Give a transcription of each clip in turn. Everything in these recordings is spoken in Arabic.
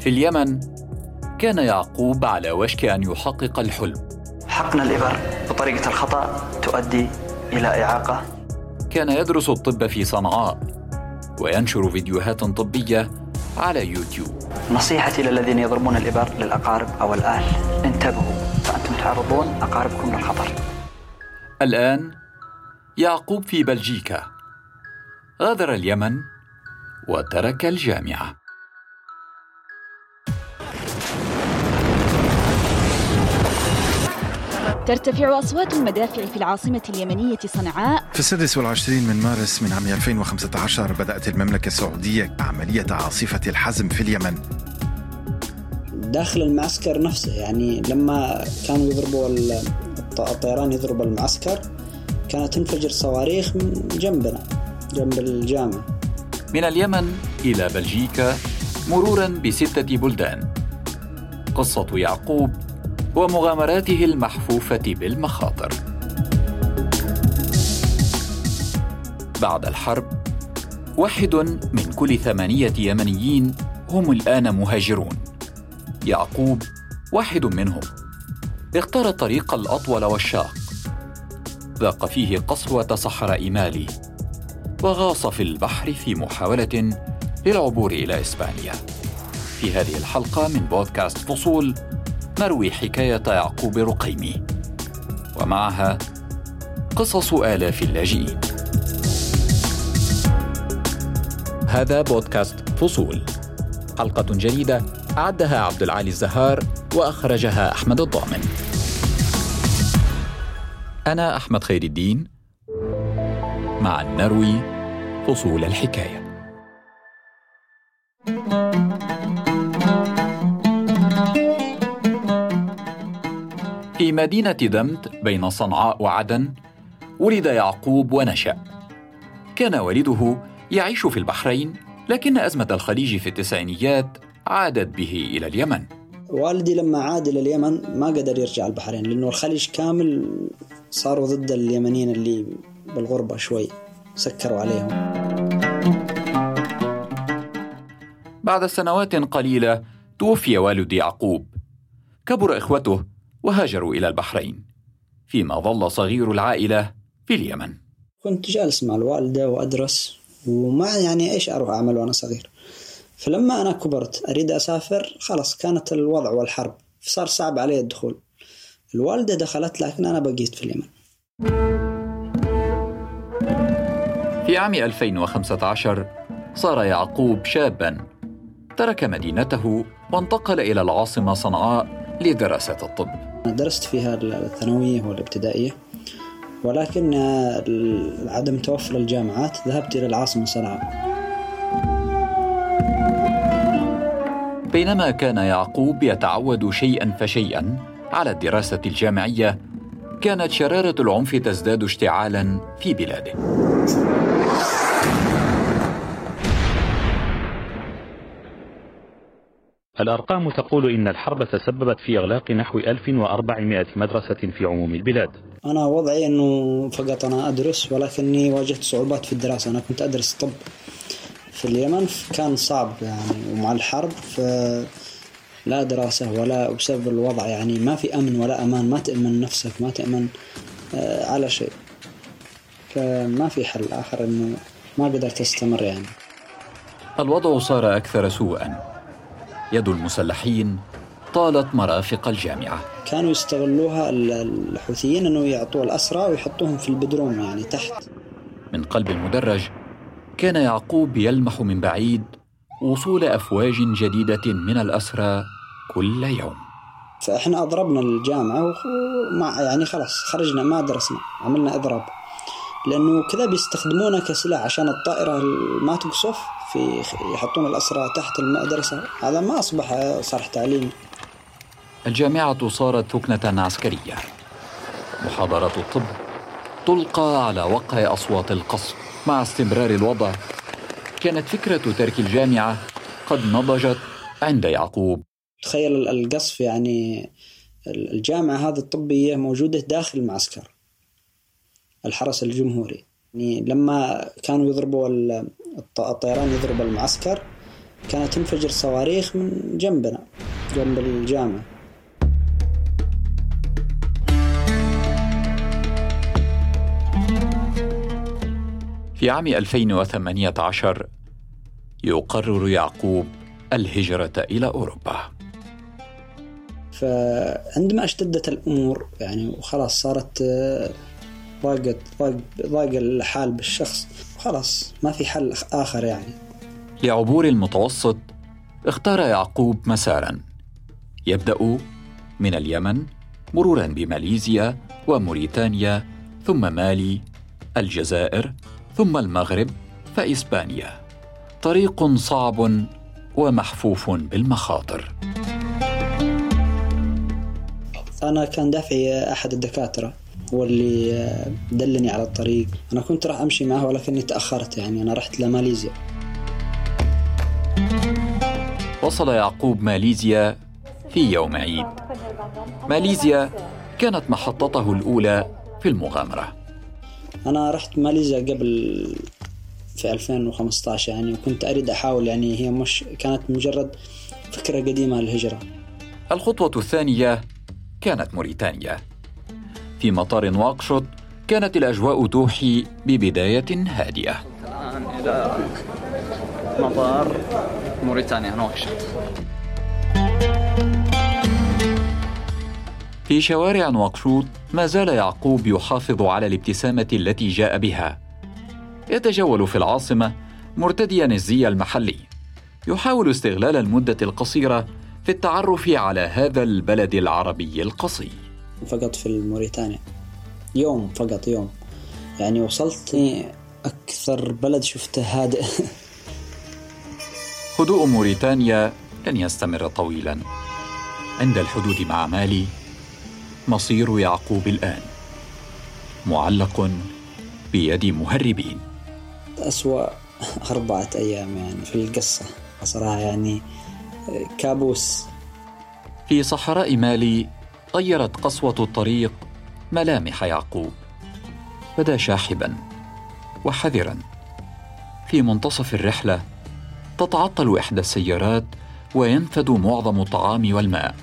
في اليمن كان يعقوب على وشك أن يحقق الحلم. حقن الإبر بطريقة الخطأ تؤدي إلى إعاقة. كان يدرس الطب في صنعاء وينشر فيديوهات طبية على يوتيوب. نصيحتي للذين يضربون الإبر للأقارب أو الأهل انتبهوا فأنتم تعرضون أقاربكم للخطر. الآن يعقوب في بلجيكا. غادر اليمن وترك الجامعة. ترتفع أصوات المدافع في العاصمة اليمنية صنعاء. في السادس والعشرين من مارس من عام 2015 بدأت المملكة السعودية عملية عاصفة الحزم في اليمن. داخل المعسكر نفسه يعني لما كانوا يضربوا الطيران يضرب المعسكر كانت تنفجر صواريخ من جنبنا جنب الجامعة من اليمن إلى بلجيكا مرورا بستة بلدان. قصة يعقوب ومغامراته المحفوفة بالمخاطر. بعد الحرب واحد من كل ثمانية يمنيين هم الآن مهاجرون. يعقوب واحد منهم. اختار الطريق الأطول والشاق. ذاق فيه قسوة صحراء مالي وغاص في البحر في محاولة للعبور إلى إسبانيا. في هذه الحلقة من بودكاست فصول نروي حكاية يعقوب رقيمي. ومعها قصص آلاف اللاجئين. هذا بودكاست فصول. حلقة جديدة أعدها عبد العالي الزهار وأخرجها أحمد الضامن. أنا أحمد خير الدين. مع النروي فصول الحكاية. في مدينة دمت بين صنعاء وعدن ولد يعقوب ونشأ. كان والده يعيش في البحرين لكن أزمة الخليج في التسعينيات عادت به إلى اليمن. والدي لما عاد إلى اليمن ما قدر يرجع البحرين لأنه الخليج كامل صاروا ضد اليمنيين اللي بالغربة شوي سكروا عليهم. بعد سنوات قليلة توفي والد يعقوب. كبر إخوته وهاجروا إلى البحرين فيما ظل صغير العائلة في اليمن. كنت جالس مع الوالدة وأدرس وما يعني إيش أروح أعمل وأنا صغير. فلما أنا كبرت أريد أسافر خلاص كانت الوضع والحرب صار صعب علي الدخول. الوالدة دخلت لكن أنا بقيت في اليمن. في عام 2015 صار يعقوب شابا ترك مدينته وانتقل إلى العاصمة صنعاء لدراسة الطب. درست فيها الثانوية والابتدائية ولكن عدم توفر الجامعات ذهبت إلى العاصمة صنعاء. بينما كان يعقوب يتعود شيئا فشيئا على الدراسة الجامعية كانت شرارة العنف تزداد اشتعالا في بلاده. الأرقام تقول إن الحرب تسببت في إغلاق نحو 1400 مدرسة في عموم البلاد. أنا وضعي أنه فقط أنا أدرس ولكني واجهت صعوبات في الدراسة. أنا كنت أدرس طب في اليمن كان صعب يعني ومع الحرب ف لا دراسة ولا بسبب الوضع يعني ما في أمن ولا أمان. ما تأمن نفسك ما تأمن آه، على شيء. فما في حل آخر أنه ما قدرت أستمر يعني. الوضع صار أكثر سوءا. يد المسلحين طالت مرافق الجامعة. كانوا يستغلوها الحوثيين أنه يعطوا الأسرى ويحطوهم في البدروم يعني تحت. من قلب المدرج كان يعقوب يلمح من بعيد وصول أفواج جديدة من الأسرى كل يوم. فإحنا أضربنا الجامعة وما يعني خلاص خرجنا ما درسنا عملنا إضراب. لأنه كذا بيستخدمونه كسلاح عشان الطائرة ما تقصف. في يحطون الأسرى تحت المدرسة. هذا ما أصبح صرح تعليمي الجامعة صارت ثكنة عسكرية. محاضرات الطب تلقى على وقع أصوات القصف. مع استمرار الوضع كانت فكرة ترك الجامعة قد نضجت عند يعقوب. تخيل القصف يعني الجامعة هذه الطبية موجودة داخل المعسكر. الحرس الجمهوري. يعني لما كانوا يضربوا الطيران يضرب المعسكر كانت تنفجر صواريخ من جنبنا جنب الجامعة في عام 2018 يقرر يعقوب الهجرة إلى أوروبا. فعندما اشتدت الأمور يعني وخلاص صارت آه، ضاقت ضاق ضاق الحال بالشخص. خلاص ما في حل آخر يعني. لعبور المتوسط اختار يعقوب مسارا. يبدأ من اليمن مرورا بماليزيا وموريتانيا ثم مالي الجزائر ثم المغرب فإسبانيا. طريق صعب ومحفوف بالمخاطر. أنا كان دافعي أحد الدكاترة. هو اللي دلني على الطريق. أنا كنت راح أمشي معه ولكني تأخرت يعني أنا رحت لماليزيا. وصل يعقوب ماليزيا في يوم عيد. ماليزيا كانت محطته الأولى في المغامرة. أنا رحت ماليزيا قبل في 2015 يعني وكنت أريد أحاول يعني هي مش كانت مجرد فكرة قديمة للهجرة. الخطوة الثانية كانت موريتانيا. في مطار نواكشوط كانت الأجواء توحي ببداية هادئة. الآن إلى مطار موريتانيا نواكشوط في شوارع نواكشوط ما زال يعقوب يحافظ على الابتسامة التي جاء بها. يتجول في العاصمة مرتديا الزي المحلي. يحاول استغلال المدة القصيرة في التعرف على هذا البلد العربي القصي فقط في موريتانيا يوم فقط يوم. يعني وصلت أكثر بلد شفته هادئ هدوء موريتانيا لن يستمر طويلا. عند الحدود مع مالي مصير يعقوب الآن. معلق بيد مهربين. أسوأ أربعة أيام يعني في القصة. صراحة يعني كابوس. في صحراء مالي غيرت قسوة الطريق ملامح يعقوب بدا شاحبا وحذرا. في منتصف الرحلة تتعطل إحدى السيارات وينفد معظم الطعام والماء.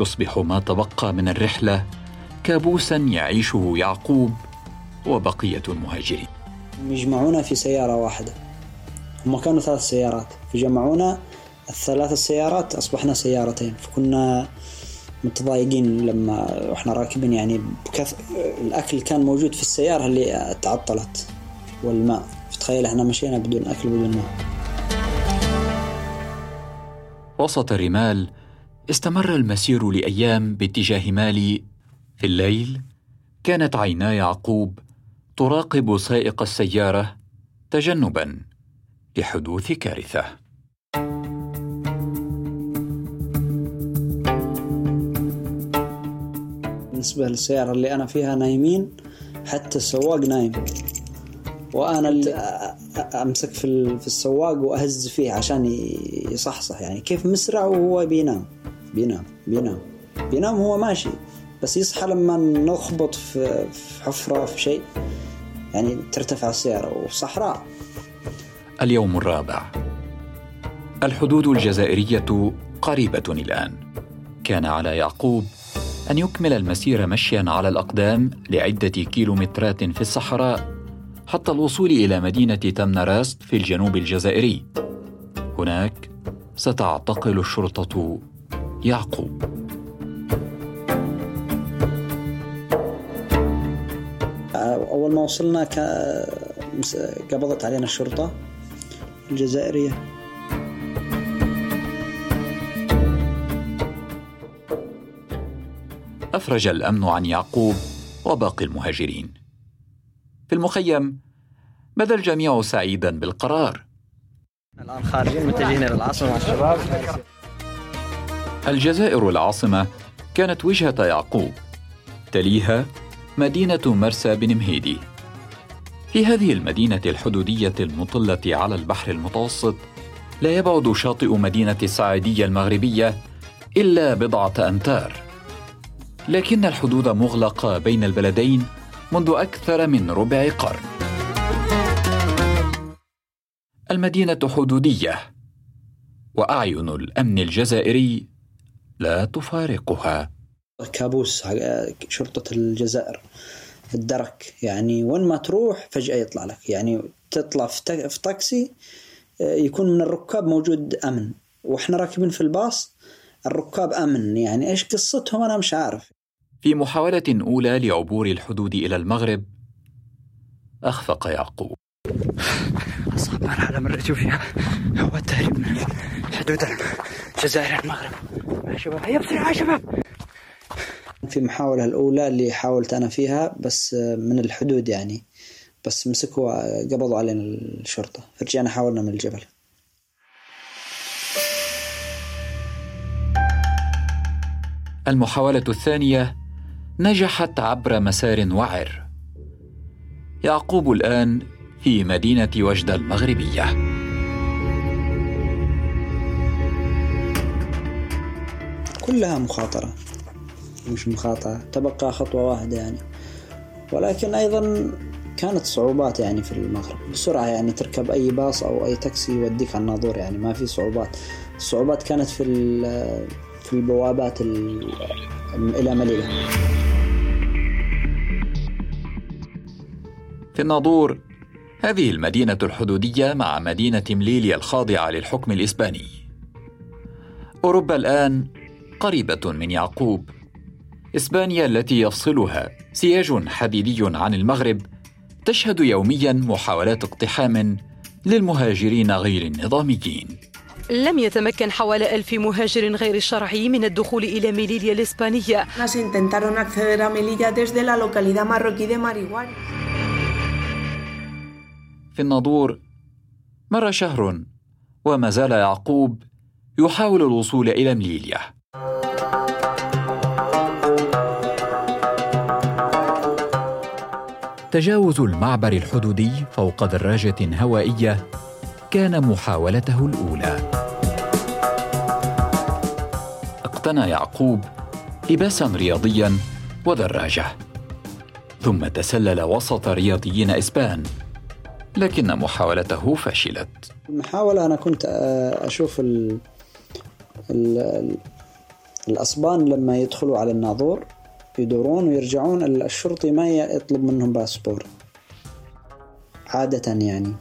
يصبح ما تبقى من الرحلة كابوسا يعيشه يعقوب وبقية المهاجرين. يجمعونا في سيارة واحدة. هم كانوا ثلاث سيارات. فجمعونا الثلاث السيارات أصبحنا سيارتين. فكنا متضايقين لما وإحنا راكبين يعني بكث... الأكل كان موجود في السيارة اللي تعطلت والماء. فتخيل إحنا مشينا بدون أكل بدون ماء. وسط الرمال استمر المسير لأيام باتجاه مالي. في الليل كانت عينا يعقوب تراقب سائق السيارة تجنبا لحدوث كارثة. بالنسبة للسيارة اللي أنا فيها نايمين حتى السواق نايم. وأنا اللي أمسك في في السواق وأهز فيه عشان يصحصح. يعني كيف مسرع وهو بينام. بينام بينام. بينام وهو ماشي. بس يصحى لما نخبط في حفرة في شيء يعني ترتفع السيارة وصحراء. اليوم الرابع. الحدود الجزائرية قريبة الآن. كان على يعقوب أن يكمل المسير مشيا على الأقدام لعدة كيلومترات في الصحراء حتى الوصول إلى مدينة تمنراست في الجنوب الجزائري. هناك ستعتقل الشرطة يعقوب. أول ما وصلنا قبضت علينا الشرطة الجزائرية. أفرج الأمن عن يعقوب وباقي المهاجرين. في المخيم بدا الجميع سعيدا بالقرار. الآن خارجين متجهين إلى العاصمة مع الشباب. الجزائر العاصمة كانت وجهة يعقوب تليها مدينة مرسى بن مهيدي. في هذه المدينة الحدودية المطلة على البحر المتوسط لا يبعد شاطئ مدينة السعيدية المغربية إلا بضعة أمتار لكن الحدود مغلقة بين البلدين منذ أكثر من ربع قرن. المدينة حدودية وأعين الأمن الجزائري لا تفارقها. كابوس حق شرطة الجزائر الدرك يعني وين ما تروح فجأة يطلع لك. يعني تطلع في تاكسي آه، يكون من الركاب موجود أمن. وإحنا راكبين في الباص الركاب أمن. يعني إيش قصتهم؟ أنا مش عارف. في محاولة أولى لعبور الحدود إلى المغرب أخفق يعقوب. أصعب مرحلة مريت فيها هو التهريب من حدود الجزائر المغرب. يا شباب هيا بسرعة يا شباب. في المحاولة الأولى اللي حاولت أنا فيها بس من الحدود يعني بس مسكوا قبضوا علينا الشرطة. رجعنا حاولنا من الجبل. المحاولة الثانية نجحت عبر مسار وعر. يعقوب الآن في مدينة وجده المغربية. كلها مخاطرة. مش مخاطرة تبقى خطوة واحدة يعني. ولكن أيضا كانت صعوبات يعني في المغرب. بسرعة يعني تركب أي باص أو أي تاكسي يوديك على الناظور يعني ما في صعوبات. الصعوبات كانت في في البوابات ال- إلى مليلة. في الناظور هذه المدينة الحدودية مع مدينة مليليا الخاضعة للحكم الإسباني. أوروبا الآن قريبة من يعقوب. إسبانيا التي يفصلها سياج حديدي عن المغرب تشهد يوميا محاولات اقتحام للمهاجرين غير النظاميين. لم يتمكن حوالي ألف مهاجر غير شرعي من الدخول إلى ميليليا الإسبانية. في الناظور مر شهر وما زال يعقوب يحاول الوصول إلى مليليا تجاوز المعبر الحدودي فوق دراجة هوائية كان محاولته الأولى. اقتنى يعقوب لباسا رياضيا ودراجه ثم تسلل وسط رياضيين إسبان لكن محاولته فشلت. المحاولة أنا كنت آه، أشوف ال ال ال الأصبان لما يدخلوا على الناظور يدورون ويرجعون ال- الشرطي ما يطلب منهم باسبور. عادة يعني.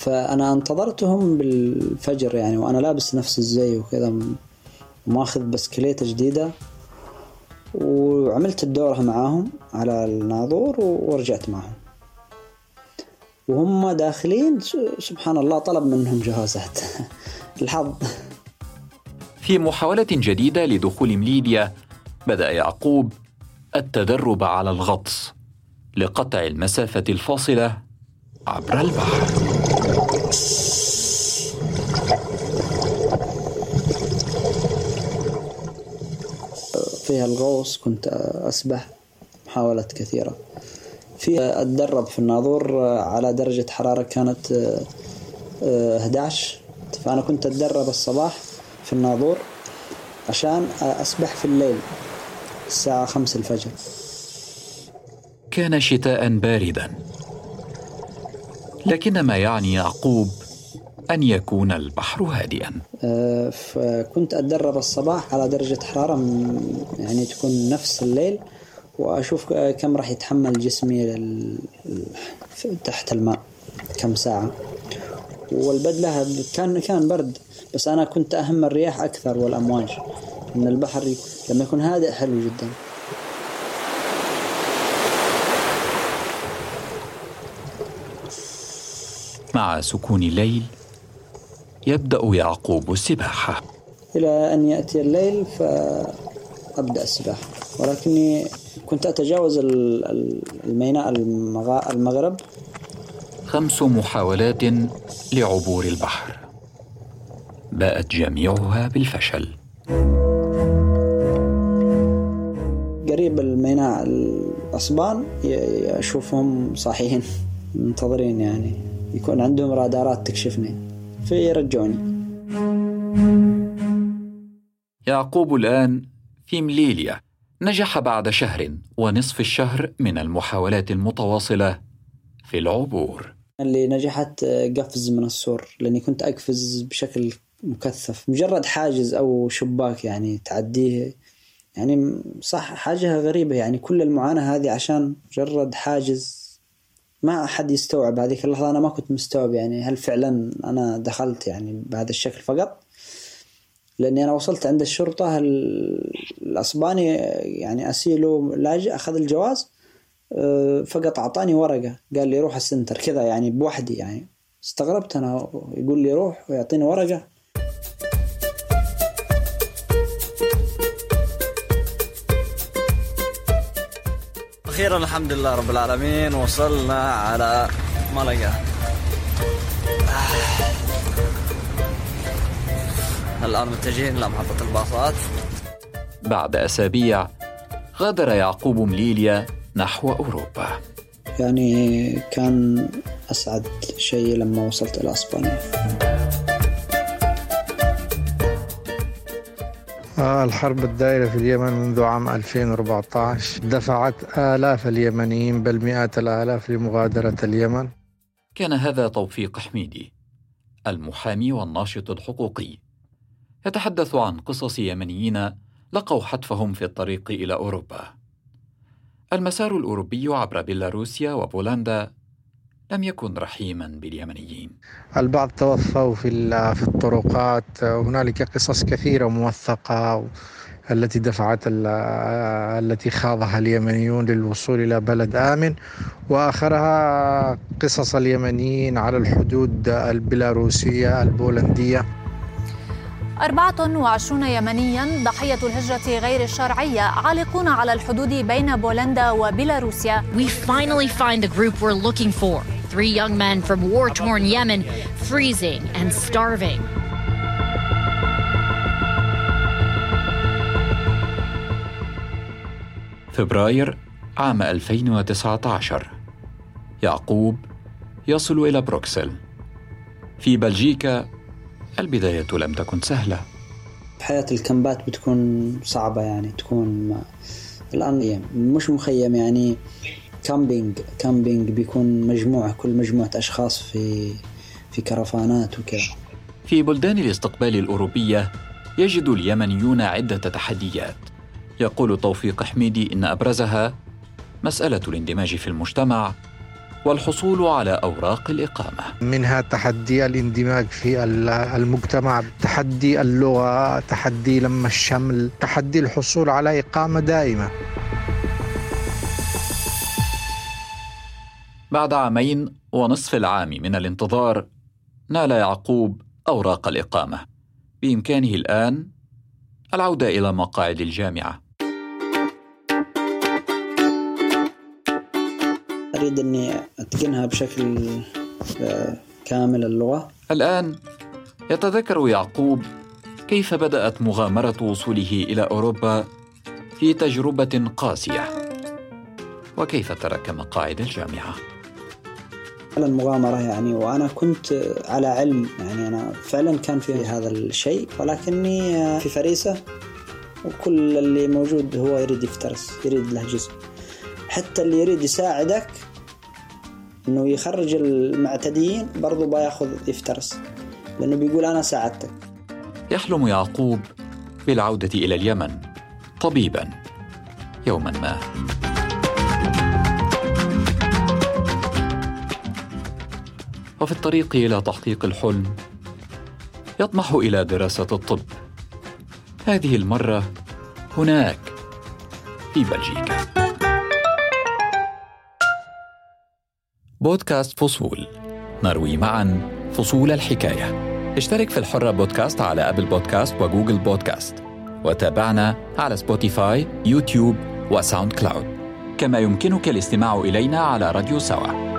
فأنا انتظرتهم بالفجر يعني وأنا لابس نفس الزي وكذا م- ماخذ بسكليتة جديدة وعملت الدورة معاهم على الناظور ورجعت معهم. وهم داخلين سبحان الله طلب منهم جوازات الحظ. في محاولة جديدة لدخول مليليا بدأ يعقوب التدرب على الغطس لقطع المسافة الفاصلة عبر البحر. فيها الغوص كنت أسبح محاولات كثيرة. في أتدرب في الناظور على درجة حرارة كانت آه، آه، 11 فأنا كنت أتدرب الصباح في الناظور عشان أسبح في الليل الساعة 5 الفجر. كان شتاء باردا. لكن ما يعني يعقوب أن يكون البحر هادئا؟ آه، فكنت أتدرب الصباح على درجة حرارة يعني تكون نفس الليل وأشوف آه، كم راح يتحمل جسمي تحت الماء كم ساعة. والبدلة كان كان برد بس أنا كنت أهم الرياح أكثر والأمواج إن البحر لما يكون هادئ حلو جدا. مع سكون الليل يبدأ يعقوب السباحة. إلى أن يأتي الليل فأبدأ السباحة. ولكني كنت ال- الميناء المغرب. خمس محاولات لعبور البحر. باءت جميعها بالفشل. قريب الميناء الأصبان أشوفهم صاحيين منتظرين يعني. يكون عندهم رادارات تكشفني. فيرجعوني. يعقوب الآن في مليليا. نجح بعد شهر ونصف الشهر من المحاولات المتواصلة في العبور. اللي نجحت قفز من السور لأني كنت أقفز بشكل مكثف. مجرد حاجز أو شباك يعني تعديه يعني صح حاجة غريبة يعني. كل المعاناة هذه عشان مجرد حاجز ما أحد يستوعب هذيك اللحظة. أنا ما كنت مستوعب يعني هل فعلا أنا دخلت يعني بهذا الشكل فقط. لأني أنا وصلت عند الشرطة الأسباني يعني اسيلو لاجئ أخذ الجواز آه، فقط أعطاني ورقة. قال لي روح السنتر كذا يعني بوحدي يعني. استغربت أنا يقول لي روح ويعطيني ورقة. أخيرا الحمد لله رب العالمين. وصلنا على ملقا. الآن متجهين إلى محطة الباصات. بعد أسابيع غادر يعقوب مليليا نحو أوروبا. يعني كان أسعد شيء لما وصلت إلى أسبانيا. الحرب الدائرة في اليمن منذ عام 2014 دفعت آلاف اليمنيين بل مئات الآلاف لمغادرة اليمن كان هذا توفيق حميدي المحامي والناشط الحقوقي يتحدث عن قصص يمنيين لقوا حتفهم في الطريق إلى أوروبا. المسار الأوروبي عبر بيلاروسيا وبولندا لم يكن رحيما باليمنيين. البعض توفوا في في الطرقات، هنالك قصص كثيرة موثقة التي دفعت التي خاضها اليمنيون للوصول إلى بلد آمن وآخرها قصص اليمنيين على الحدود البيلاروسية البولندية 24 يمنيا ضحية الهجرة غير الشرعية عالقون على الحدود بين بولندا وبيلاروسيا. We finally find the group we're looking for. Three young men from war-torn Yemen, freezing and starving. فبراير عام 2019 يعقوب يصل إلى بروكسل. في بلجيكا البداية لم تكن سهلة. حياة الكامبات بتكون صعبة يعني تكون الآن مش مخيم يعني. camping camping بيكون مجموعة كل مجموعة أشخاص في في كرفانات وكذا. في بلدان الاستقبال الأوروبية يجد اليمنيون عدة تحديات. يقول توفيق حميدي إن أبرزها مسألة الاندماج في المجتمع والحصول على أوراق الإقامة. منها تحدي الاندماج في المجتمع تحدي اللغة تحدي لم الشمل تحدي الحصول على إقامة دائمة. بعد عامين ونصف العام من الانتظار نال يعقوب أوراق الإقامة. بإمكانه الآن العودة إلى مقاعد الجامعة. أريد أني أتقنها بشكل آه، كامل اللغة. الآن يتذكر يعقوب كيف بدأت مغامرة وصوله إلى أوروبا في تجربة قاسية. وكيف ترك مقاعد الجامعة المغامرة يعني وأنا كنت على علم يعني أنا فعلا كان في هذا الشيء ولكني في فريسة وكل اللي موجود هو يريد يفترس يريد له جزء حتى اللي يريد يساعدك إنه يخرج المعتديين برضو بياخذ يفترس لأنه بيقول أنا ساعدتك. يحلم يعقوب بالعودة إلى اليمن طبيبا يوما ما. وفي الطريق إلى تحقيق الحلم يطمح إلى دراسة الطب. هذه المرة هناك في بلجيكا. بودكاست فصول. نروي معا فصول الحكاية. اشترك في الحرة بودكاست على أبل بودكاست وجوجل بودكاست. وتابعنا على سبوتيفاي يوتيوب وساوند كلاود. كما يمكنك الاستماع إلينا على راديو سوا.